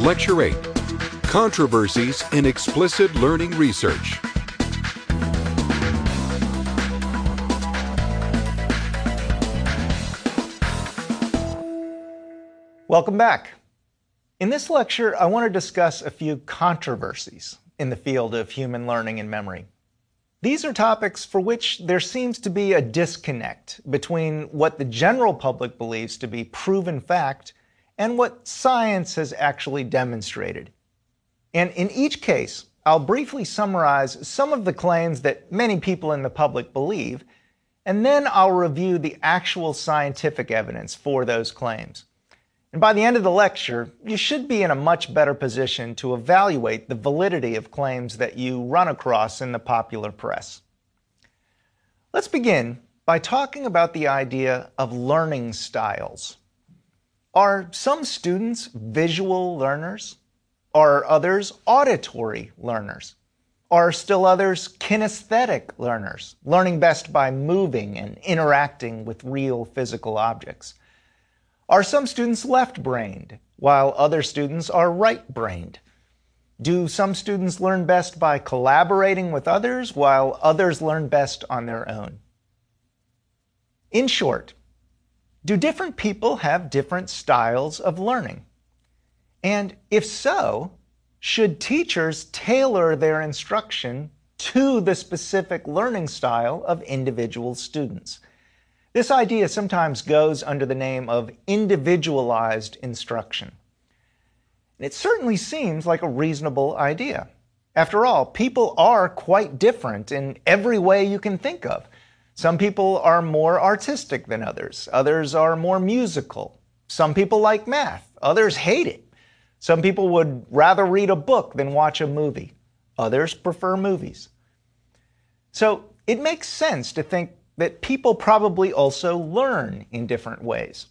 Lecture 8 Controversies in Explicit Learning Research. Welcome back. In this lecture, I want to discuss a few controversies in the field of human learning and memory. These are topics for which there seems to be a disconnect between what the general public believes to be proven fact and what science has actually demonstrated. And in each case, I'll briefly summarize some of the claims that many people in the public believe, and then I'll review the actual scientific evidence for those claims. And by the end of the lecture, you should be in a much better position to evaluate the validity of claims that you run across in the popular press. Let's begin by talking about the idea of learning styles. Are some students visual learners? Are others auditory learners? Are still others kinesthetic learners, learning best by moving and interacting with real physical objects? Are some students left brained, while other students are right brained? Do some students learn best by collaborating with others, while others learn best on their own? In short, do different people have different styles of learning? And if so, should teachers tailor their instruction to the specific learning style of individual students? This idea sometimes goes under the name of individualized instruction. It certainly seems like a reasonable idea. After all, people are quite different in every way you can think of. Some people are more artistic than others, others are more musical. Some people like math, others hate it. Some people would rather read a book than watch a movie, others prefer movies. So it makes sense to think that people probably also learn in different ways.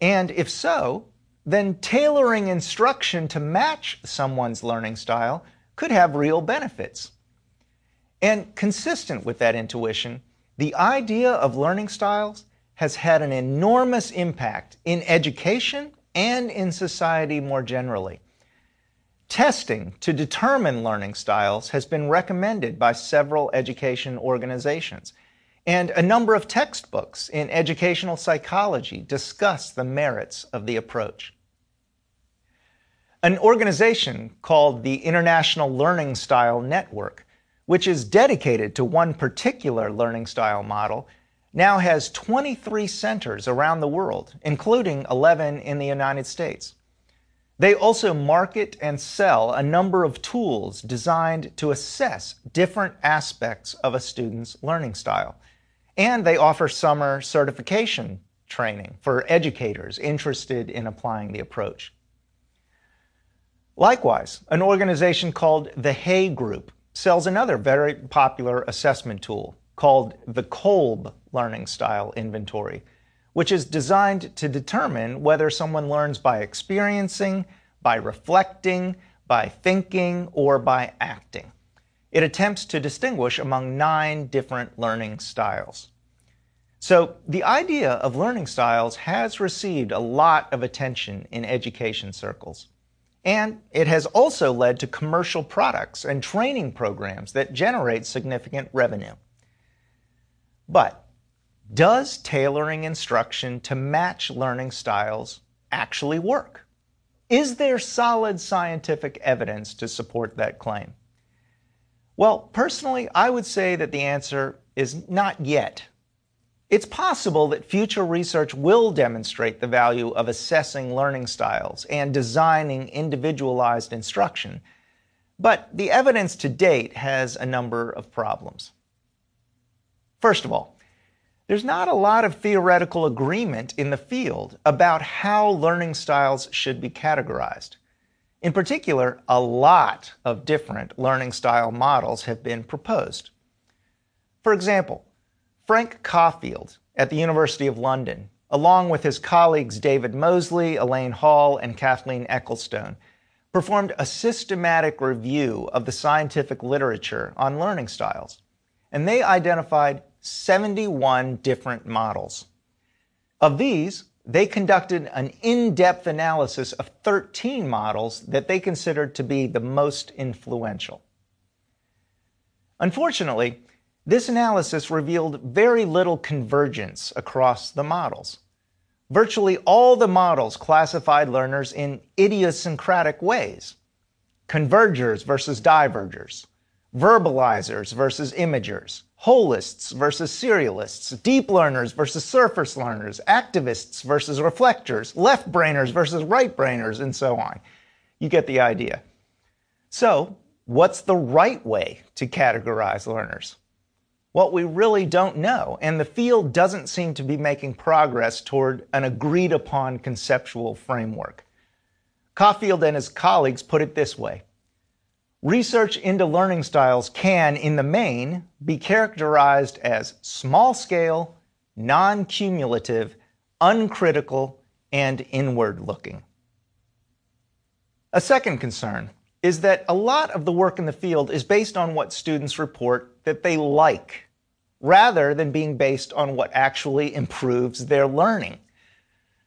And if so, then tailoring instruction to match someone's learning style could have real benefits. And consistent with that intuition, the idea of learning styles has had an enormous impact in education and in society more generally. Testing to determine learning styles has been recommended by several education organizations, and a number of textbooks in educational psychology discuss the merits of the approach. An organization called the International Learning Style Network, which is dedicated to one particular learning style model, now has 23 centers around the world, including 11 in the United States. They also market and sell a number of tools designed to assess different aspects of a student's learning style. And they offer summer certification training for educators interested in applying the approach. Likewise, an organization called the Hay Group sells another very popular assessment tool called the Kolb Learning Style Inventory, which is designed to determine whether someone learns by experiencing, by reflecting, by thinking, or by acting. It attempts to distinguish among nine different learning styles. So, the idea of learning styles has received a lot of attention in education circles. And it has also led to commercial products and training programs that generate significant revenue. But does tailoring instruction to match learning styles actually work? Is there solid scientific evidence to support that claim? Well, personally, I would say that the answer is not yet. It's possible that future research will demonstrate the value of assessing learning styles and designing individualized instruction, but the evidence to date has a number of problems. First of all, there's not a lot of theoretical agreement in the field about how learning styles should be categorized. In particular, a lot of different learning style models have been proposed. For example, Frank Coffield at the University of London, along with his colleagues David Moseley, Elaine Hall, and Kathleen Ecclestone, performed a systematic review of the scientific literature on learning styles. And they identified 71 different models. Of these, they conducted an in depth analysis of 13 models that they considered to be the most influential. Unfortunately, this analysis revealed very little convergence across the models. Virtually all the models classified learners in idiosyncratic ways convergers versus divergers, verbalizers versus imagers, holists versus serialists, deep learners versus surface learners, activists versus reflectors, left brainers versus right brainers, and so on. You get the idea. So, what's the right way to categorize learners? What we really don't know, and the field doesn't seem to be making progress toward an agreed upon conceptual framework. Coffield and his colleagues put it this way Research into learning styles can, in the main, be characterized as small scale, non cumulative, uncritical, and inward looking. A second concern is that a lot of the work in the field is based on what students report that they like, rather than being based on what actually improves their learning.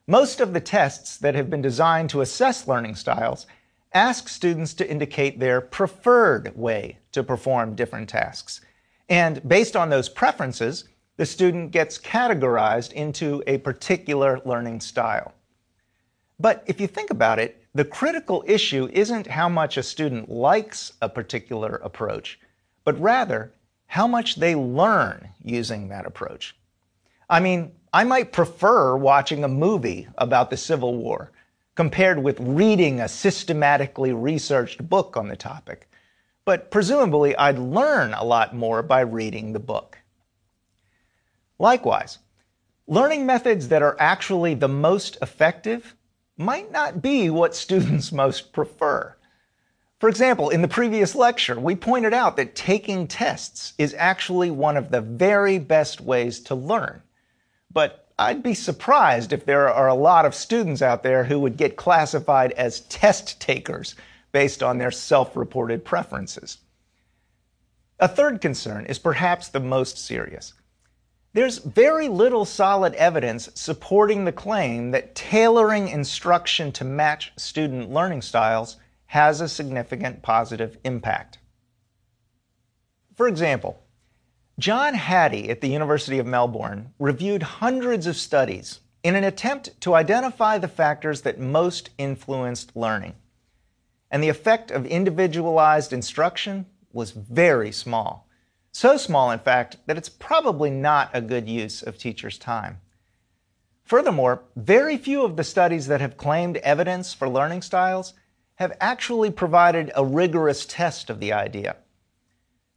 Most of the tests that have been designed to assess learning styles ask students to indicate their preferred way to perform different tasks. And based on those preferences, the student gets categorized into a particular learning style. But if you think about it, the critical issue isn't how much a student likes a particular approach, but rather how much they learn using that approach. I mean, I might prefer watching a movie about the Civil War compared with reading a systematically researched book on the topic, but presumably I'd learn a lot more by reading the book. Likewise, learning methods that are actually the most effective might not be what students most prefer. For example, in the previous lecture, we pointed out that taking tests is actually one of the very best ways to learn. But I'd be surprised if there are a lot of students out there who would get classified as test takers based on their self reported preferences. A third concern is perhaps the most serious. There's very little solid evidence supporting the claim that tailoring instruction to match student learning styles has a significant positive impact. For example, John Hattie at the University of Melbourne reviewed hundreds of studies in an attempt to identify the factors that most influenced learning. And the effect of individualized instruction was very small. So small, in fact, that it's probably not a good use of teachers' time. Furthermore, very few of the studies that have claimed evidence for learning styles have actually provided a rigorous test of the idea.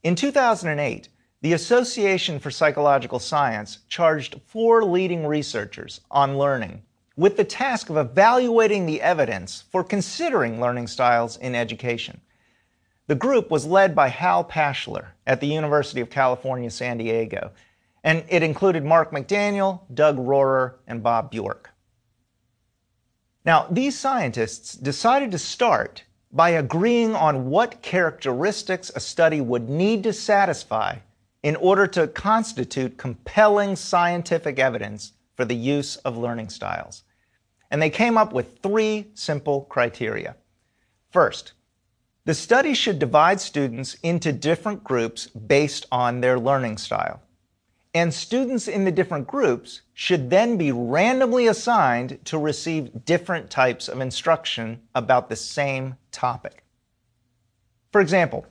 In 2008, the Association for Psychological Science charged four leading researchers on learning with the task of evaluating the evidence for considering learning styles in education. The group was led by Hal Pashler at the University of California, San Diego, and it included Mark McDaniel, Doug Rohrer, and Bob Bjork. Now, these scientists decided to start by agreeing on what characteristics a study would need to satisfy in order to constitute compelling scientific evidence for the use of learning styles. And they came up with three simple criteria. First, the study should divide students into different groups based on their learning style. And students in the different groups should then be randomly assigned to receive different types of instruction about the same topic. For example,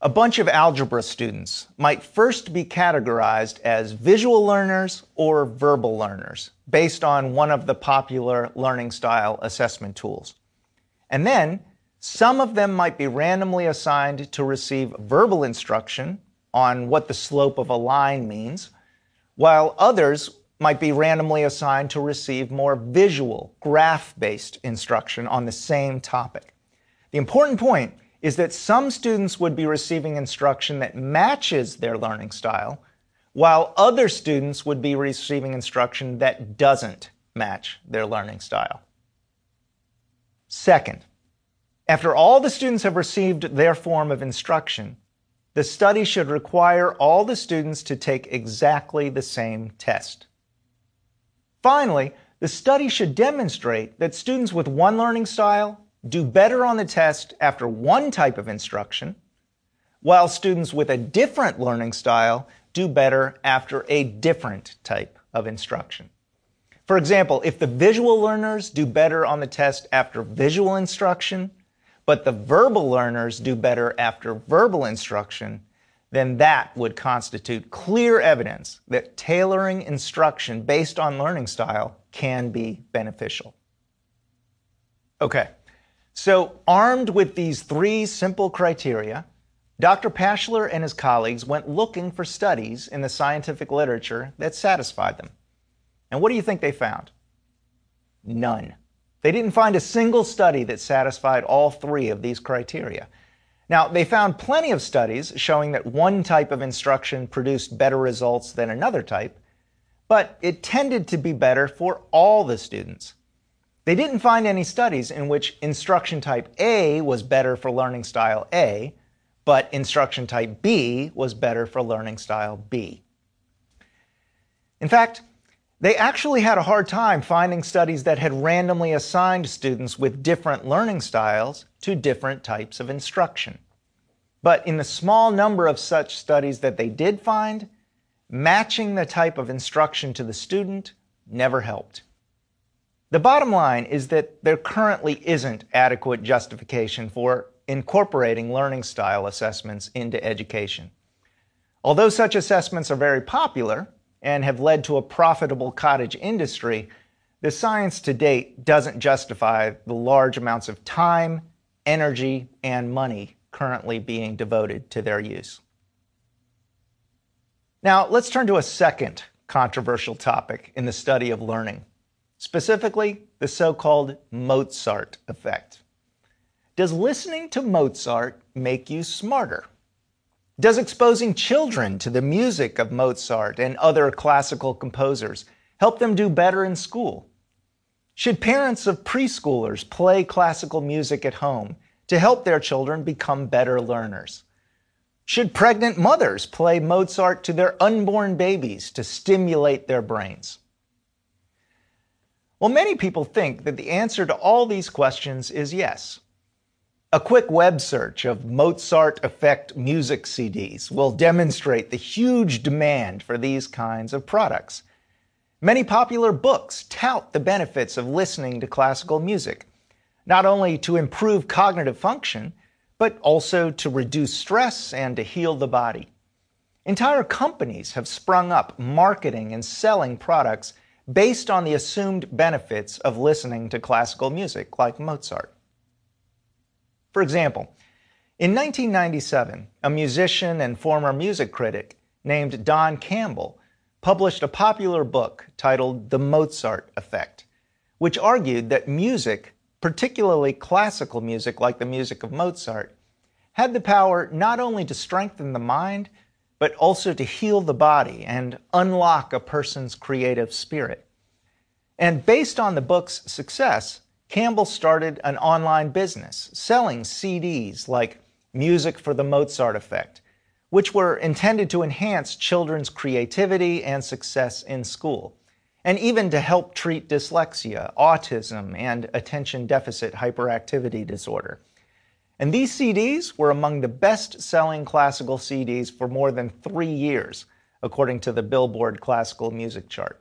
a bunch of algebra students might first be categorized as visual learners or verbal learners based on one of the popular learning style assessment tools. And then some of them might be randomly assigned to receive verbal instruction on what the slope of a line means, while others might be randomly assigned to receive more visual, graph based instruction on the same topic. The important point is that some students would be receiving instruction that matches their learning style, while other students would be receiving instruction that doesn't match their learning style. Second, after all the students have received their form of instruction, the study should require all the students to take exactly the same test. Finally, the study should demonstrate that students with one learning style do better on the test after one type of instruction, while students with a different learning style do better after a different type of instruction. For example, if the visual learners do better on the test after visual instruction, but the verbal learners do better after verbal instruction, then that would constitute clear evidence that tailoring instruction based on learning style can be beneficial. Okay, so armed with these three simple criteria, Dr. Pashler and his colleagues went looking for studies in the scientific literature that satisfied them. And what do you think they found? None. They didn't find a single study that satisfied all three of these criteria. Now, they found plenty of studies showing that one type of instruction produced better results than another type, but it tended to be better for all the students. They didn't find any studies in which instruction type A was better for learning style A, but instruction type B was better for learning style B. In fact, they actually had a hard time finding studies that had randomly assigned students with different learning styles to different types of instruction. But in the small number of such studies that they did find, matching the type of instruction to the student never helped. The bottom line is that there currently isn't adequate justification for incorporating learning style assessments into education. Although such assessments are very popular and have led to a profitable cottage industry, the science to date doesn't justify the large amounts of time, energy, and money currently being devoted to their use. Now, let's turn to a second controversial topic in the study of learning specifically the so called Mozart effect. Does listening to Mozart make you smarter? Does exposing children to the music of Mozart and other classical composers help them do better in school? Should parents of preschoolers play classical music at home to help their children become better learners? Should pregnant mothers play Mozart to their unborn babies to stimulate their brains? Well, many people think that the answer to all these questions is yes. A quick web search of Mozart effect music CDs will demonstrate the huge demand for these kinds of products. Many popular books tout the benefits of listening to classical music, not only to improve cognitive function, but also to reduce stress and to heal the body. Entire companies have sprung up marketing and selling products based on the assumed benefits of listening to classical music, like Mozart. For example, in 1997, a musician and former music critic named Don Campbell published a popular book titled The Mozart Effect, which argued that music, particularly classical music like the music of Mozart, had the power not only to strengthen the mind, but also to heal the body and unlock a person's creative spirit. And based on the book's success, Campbell started an online business selling CDs like Music for the Mozart Effect, which were intended to enhance children's creativity and success in school, and even to help treat dyslexia, autism, and attention deficit hyperactivity disorder. And these CDs were among the best selling classical CDs for more than three years, according to the Billboard Classical Music Chart.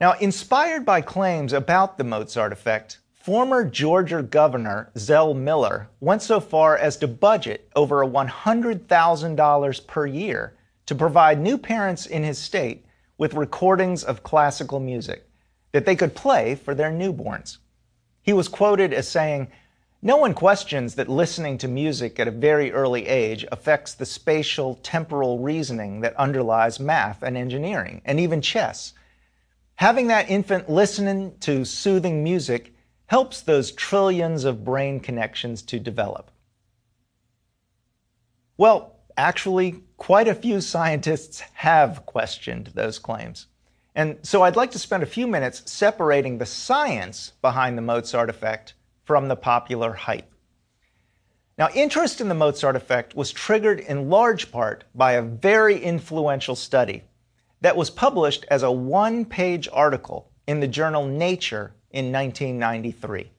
Now, inspired by claims about the Mozart effect, former Georgia Governor Zell Miller went so far as to budget over $100,000 per year to provide new parents in his state with recordings of classical music that they could play for their newborns. He was quoted as saying, no one questions that listening to music at a very early age affects the spatial temporal reasoning that underlies math and engineering, and even chess. Having that infant listening to soothing music helps those trillions of brain connections to develop. Well, actually, quite a few scientists have questioned those claims. And so I'd like to spend a few minutes separating the science behind the Mozart effect from the popular hype. Now, interest in the Mozart effect was triggered in large part by a very influential study that was published as a one page article in the journal Nature in 1993.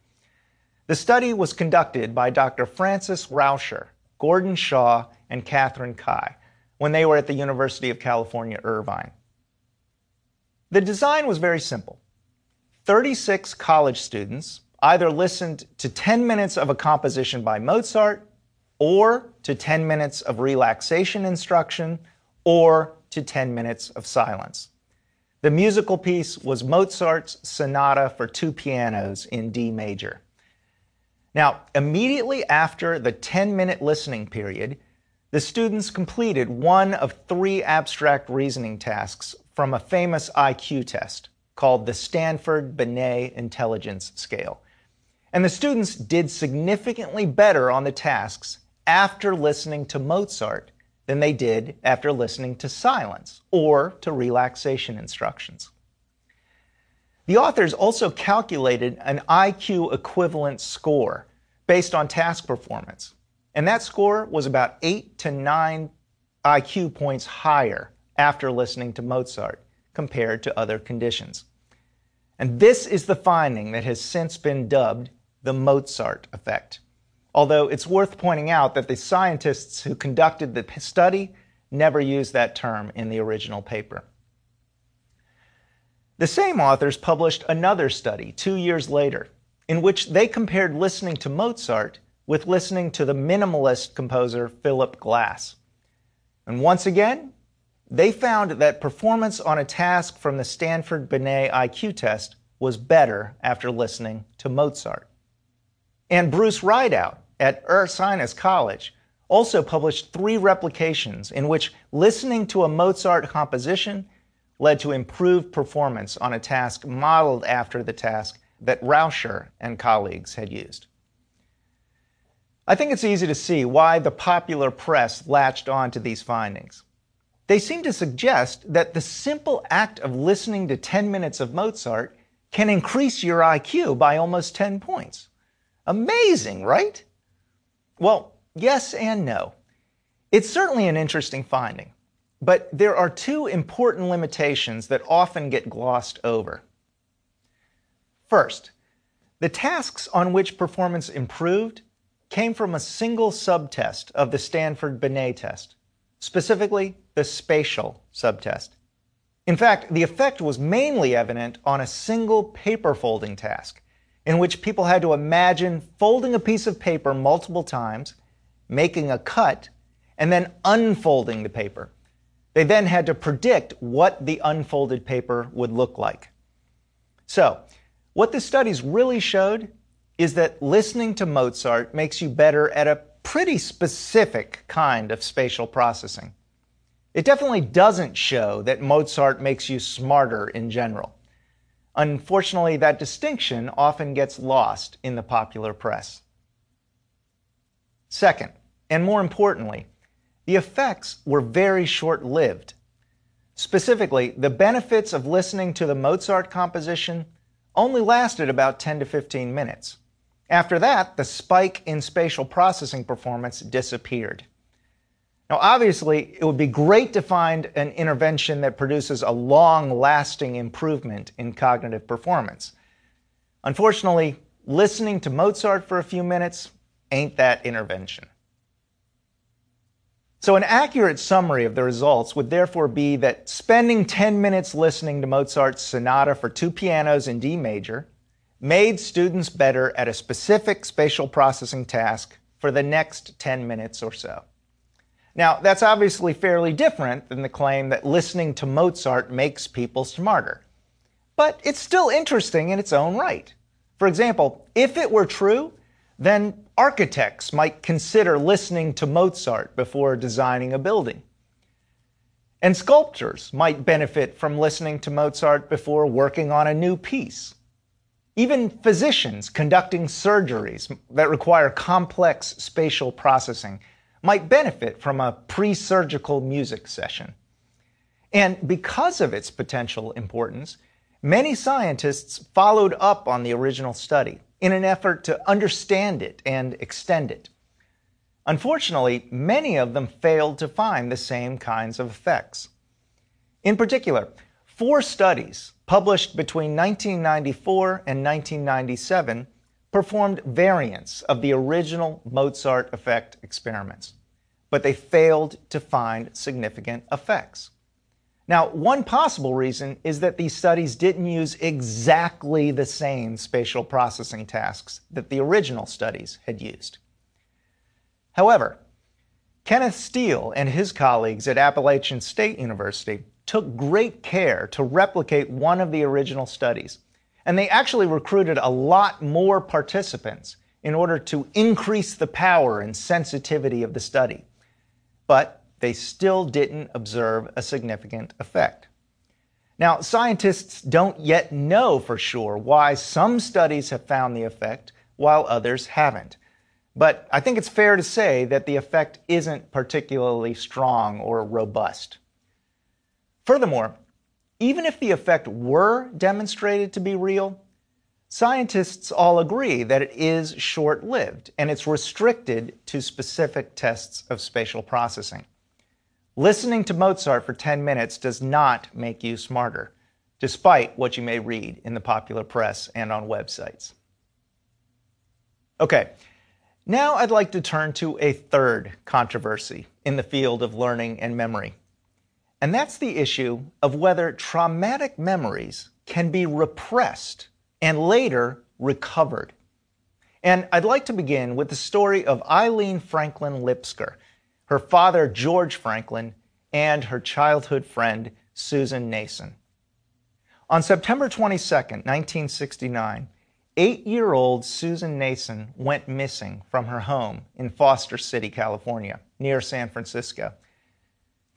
The study was conducted by Dr. Frances Rauscher, Gordon Shaw, and Catherine Kai when they were at the University of California, Irvine. The design was very simple 36 college students either listened to 10 minutes of a composition by Mozart, or to 10 minutes of relaxation instruction, or to 10 minutes of silence. The musical piece was Mozart's Sonata for Two Pianos in D major. Now, immediately after the 10 minute listening period, the students completed one of three abstract reasoning tasks from a famous IQ test called the Stanford Binet Intelligence Scale. And the students did significantly better on the tasks after listening to Mozart than they did after listening to silence or to relaxation instructions. The authors also calculated an IQ equivalent score based on task performance, and that score was about 8 to 9 IQ points higher after listening to Mozart compared to other conditions. And this is the finding that has since been dubbed the Mozart effect. Although it's worth pointing out that the scientists who conducted the study never used that term in the original paper. The same authors published another study two years later in which they compared listening to Mozart with listening to the minimalist composer Philip Glass. And once again, they found that performance on a task from the Stanford Binet IQ test was better after listening to Mozart. And Bruce Rideout at Ursinus College also published three replications in which listening to a Mozart composition led to improved performance on a task modeled after the task that Rauscher and colleagues had used. I think it's easy to see why the popular press latched on to these findings. They seem to suggest that the simple act of listening to 10 minutes of Mozart can increase your IQ by almost 10 points. Amazing, right? Well, yes and no. It's certainly an interesting finding, but there are two important limitations that often get glossed over. First, the tasks on which performance improved came from a single subtest of the Stanford Binet test, specifically the spatial subtest. In fact, the effect was mainly evident on a single paper folding task in which people had to imagine folding a piece of paper multiple times, making a cut, and then unfolding the paper. They then had to predict what the unfolded paper would look like. So, what the studies really showed is that listening to Mozart makes you better at a pretty specific kind of spatial processing. It definitely doesn't show that Mozart makes you smarter in general. Unfortunately, that distinction often gets lost in the popular press. Second, and more importantly, the effects were very short lived. Specifically, the benefits of listening to the Mozart composition only lasted about 10 to 15 minutes. After that, the spike in spatial processing performance disappeared. Now, obviously, it would be great to find an intervention that produces a long lasting improvement in cognitive performance. Unfortunately, listening to Mozart for a few minutes ain't that intervention. So, an accurate summary of the results would therefore be that spending 10 minutes listening to Mozart's Sonata for Two Pianos in D major made students better at a specific spatial processing task for the next 10 minutes or so. Now, that's obviously fairly different than the claim that listening to Mozart makes people smarter. But it's still interesting in its own right. For example, if it were true, then architects might consider listening to Mozart before designing a building. And sculptors might benefit from listening to Mozart before working on a new piece. Even physicians conducting surgeries that require complex spatial processing might benefit from a pre surgical music session. And because of its potential importance, many scientists followed up on the original study in an effort to understand it and extend it. Unfortunately, many of them failed to find the same kinds of effects. In particular, four studies published between 1994 and 1997 performed variants of the original Mozart effect experiments, but they failed to find significant effects. Now, one possible reason is that these studies didn't use exactly the same spatial processing tasks that the original studies had used. However, Kenneth Steele and his colleagues at Appalachian State University took great care to replicate one of the original studies, and they actually recruited a lot more participants in order to increase the power and sensitivity of the study. But they still didn't observe a significant effect. Now, scientists don't yet know for sure why some studies have found the effect while others haven't. But I think it's fair to say that the effect isn't particularly strong or robust. Furthermore, even if the effect were demonstrated to be real, scientists all agree that it is short lived and it's restricted to specific tests of spatial processing. Listening to Mozart for 10 minutes does not make you smarter, despite what you may read in the popular press and on websites. Okay, now I'd like to turn to a third controversy in the field of learning and memory. And that's the issue of whether traumatic memories can be repressed and later recovered. And I'd like to begin with the story of Eileen Franklin Lipsker her father, George Franklin, and her childhood friend, Susan Nason. On September 22, 1969, eight year old Susan Nason went missing from her home in Foster City, California, near San Francisco.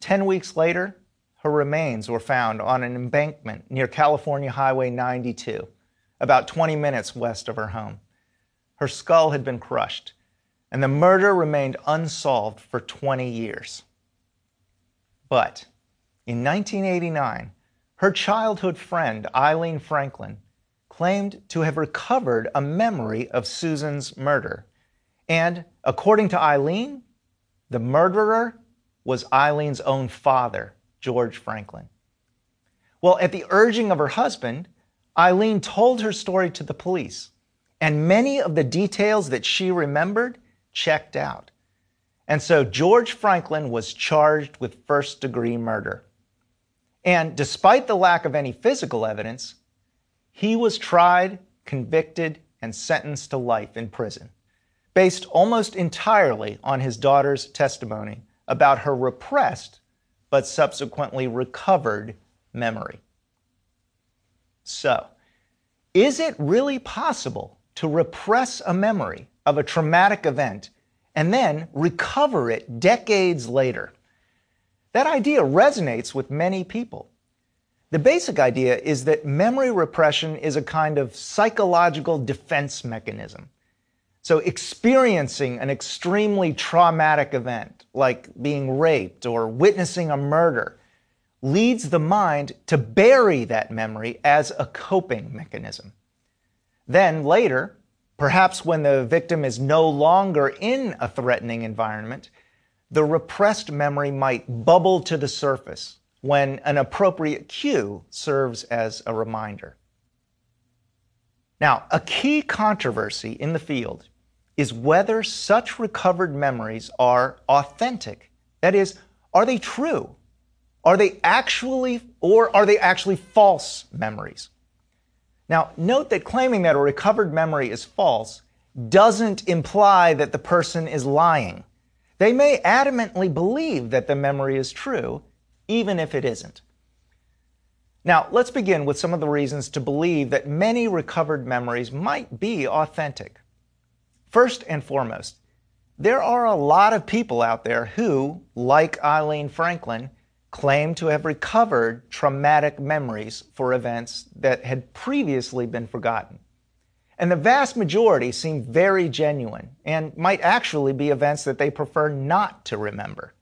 Ten weeks later, her remains were found on an embankment near California Highway 92, about 20 minutes west of her home. Her skull had been crushed and the murder remained unsolved for 20 years. But in 1989, her childhood friend, Eileen Franklin, claimed to have recovered a memory of Susan's murder. And according to Eileen, the murderer was Eileen's own father, George Franklin. Well, at the urging of her husband, Eileen told her story to the police, and many of the details that she remembered checked out. And so George Franklin was charged with first degree murder. And despite the lack of any physical evidence, he was tried, convicted, and sentenced to life in prison, based almost entirely on his daughter's testimony about her repressed but subsequently recovered memory. So, is it really possible to repress a memory of a traumatic event and then recover it decades later. That idea resonates with many people. The basic idea is that memory repression is a kind of psychological defense mechanism. So, experiencing an extremely traumatic event, like being raped or witnessing a murder, leads the mind to bury that memory as a coping mechanism. Then, later, Perhaps when the victim is no longer in a threatening environment, the repressed memory might bubble to the surface when an appropriate cue serves as a reminder. Now, a key controversy in the field is whether such recovered memories are authentic. That is, are they true? Are they actually, or are they actually false memories? Now, note that claiming that a recovered memory is false doesn't imply that the person is lying. They may adamantly believe that the memory is true, even if it isn't. Now, let's begin with some of the reasons to believe that many recovered memories might be authentic. First and foremost, there are a lot of people out there who, like Eileen Franklin, claim to have recovered traumatic memories for events that had previously been forgotten. And the vast majority seem very genuine and might actually be events that they prefer not to remember.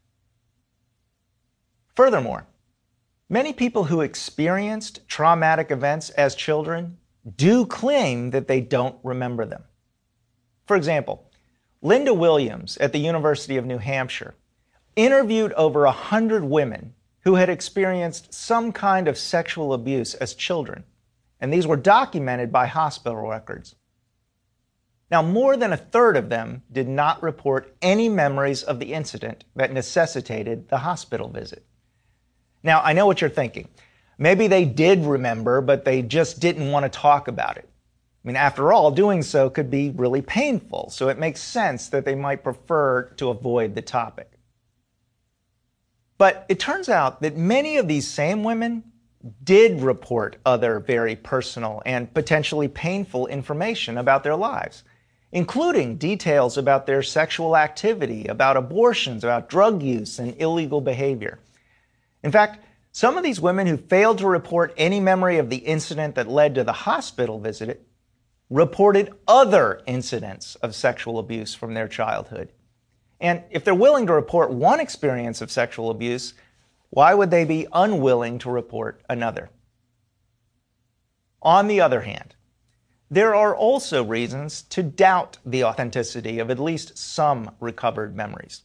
Furthermore, many people who experienced traumatic events as children do claim that they don't remember them. For example, Linda Williams at the University of New Hampshire interviewed over 100 women who had experienced some kind of sexual abuse as children, and these were documented by hospital records. Now, more than a third of them did not report any memories of the incident that necessitated the hospital visit. Now, I know what you're thinking. Maybe they did remember, but they just didn't want to talk about it. I mean, after all, doing so could be really painful, so it makes sense that they might prefer to avoid the topic. But it turns out that many of these same women did report other very personal and potentially painful information about their lives including details about their sexual activity, about abortions, about drug use, and illegal behavior. In fact, some of these women who failed to report any memory of the incident that led to the hospital visit reported other incidents of sexual abuse from their childhood. And if they're willing to report one experience of sexual abuse, why would they be unwilling to report another? On the other hand, there are also reasons to doubt the authenticity of at least some recovered memories.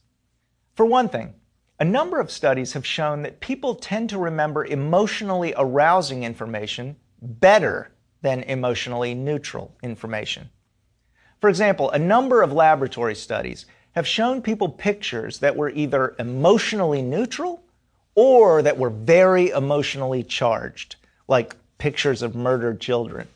For one thing, a number of studies have shown that people tend to remember emotionally arousing information better than emotionally neutral information. For example, a number of laboratory studies have shown people pictures that were either emotionally neutral or that were very emotionally charged, like pictures of murdered children.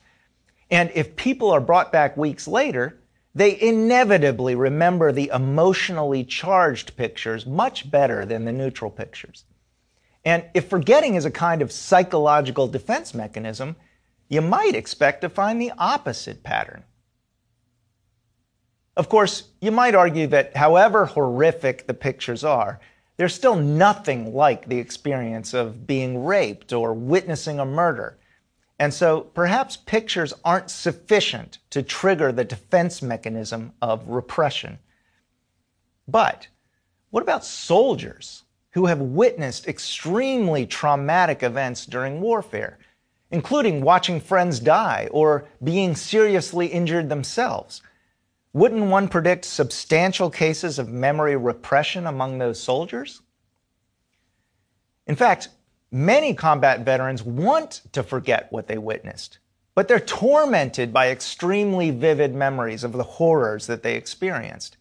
And if people are brought back weeks later, they inevitably remember the emotionally charged pictures much better than the neutral pictures. And if forgetting is a kind of psychological defense mechanism, you might expect to find the opposite pattern. Of course, you might argue that however horrific the pictures are, they're still nothing like the experience of being raped or witnessing a murder. And so perhaps pictures aren't sufficient to trigger the defense mechanism of repression. But what about soldiers who have witnessed extremely traumatic events during warfare, including watching friends die or being seriously injured themselves? Wouldn't one predict substantial cases of memory repression among those soldiers? In fact, Many combat veterans want to forget what they witnessed, but they're tormented by extremely vivid memories of the horrors that they experienced.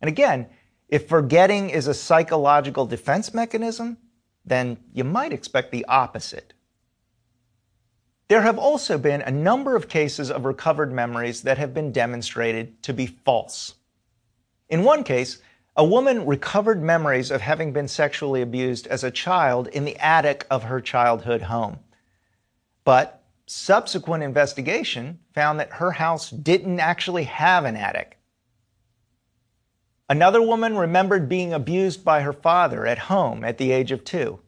And again, if forgetting is a psychological defense mechanism, then you might expect the opposite. There have also been a number of cases of recovered memories that have been demonstrated to be false. In one case, a woman recovered memories of having been sexually abused as a child in the attic of her childhood home. But subsequent investigation found that her house didn't actually have an attic. Another woman remembered being abused by her father at home at the age of two.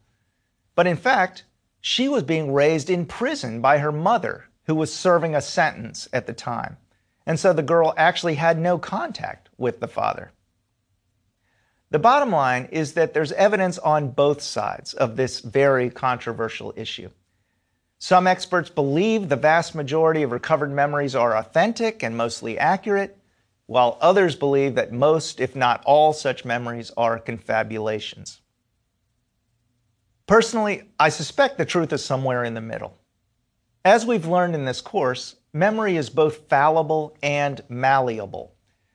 But in fact, she was being raised in prison by her mother, who was serving a sentence at the time. And so the girl actually had no contact with the father. The bottom line is that there's evidence on both sides of this very controversial issue. Some experts believe the vast majority of recovered memories are authentic and mostly accurate, while others believe that most, if not all, such memories are confabulations. Personally, I suspect the truth is somewhere in the middle. As we've learned in this course, memory is both fallible and malleable.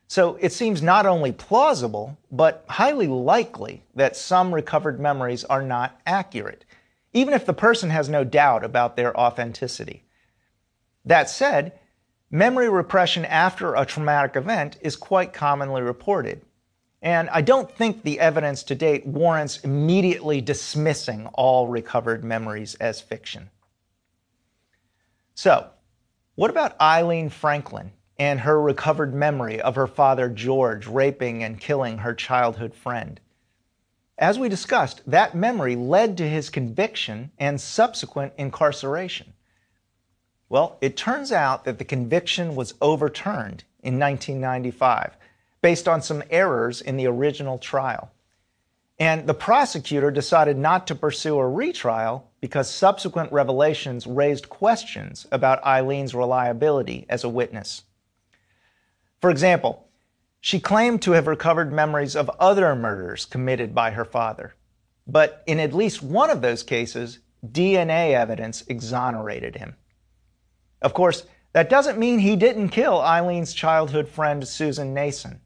So it seems not only plausible, but highly likely that some recovered memories are not accurate, even if the person has no doubt about their authenticity. That said, memory repression after a traumatic event is quite commonly reported. And I don't think the evidence to date warrants immediately dismissing all recovered memories as fiction. So, what about Eileen Franklin and her recovered memory of her father George raping and killing her childhood friend. As we discussed, that memory led to his conviction and subsequent incarceration. Well, it turns out that the conviction was overturned in 1995 based on some errors in the original trial. And the prosecutor decided not to pursue a retrial because subsequent revelations raised questions about Eileen's reliability as a witness. For example, she claimed to have recovered memories of other murders committed by her father. But in at least one of those cases, DNA evidence exonerated him. Of course, that doesn't mean he didn't kill Eileen's childhood friend Susan Nason.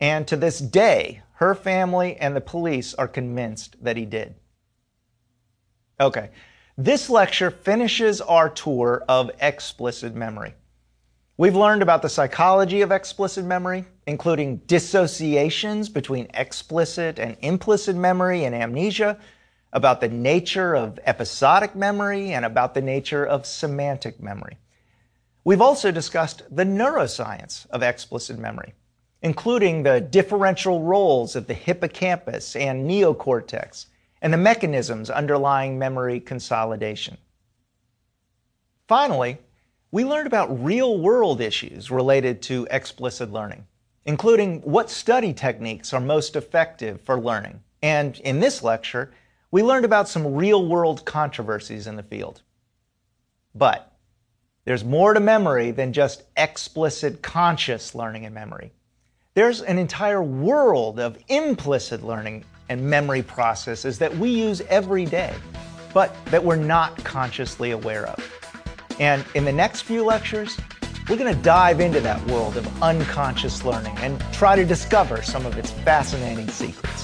And to this day, her family and the police are convinced that he did. Okay, this lecture finishes our tour of explicit memory. We've learned about the psychology of explicit memory, including dissociations between explicit and implicit memory and amnesia, about the nature of episodic memory, and about the nature of semantic memory. We've also discussed the neuroscience of explicit memory, including the differential roles of the hippocampus and neocortex and the mechanisms underlying memory consolidation. Finally, we learned about real world issues related to explicit learning, including what study techniques are most effective for learning. And in this lecture, we learned about some real world controversies in the field. But there's more to memory than just explicit conscious learning and memory. There's an entire world of implicit learning and memory processes that we use every day, but that we're not consciously aware of. And in the next few lectures, we're going to dive into that world of unconscious learning and try to discover some of its fascinating secrets.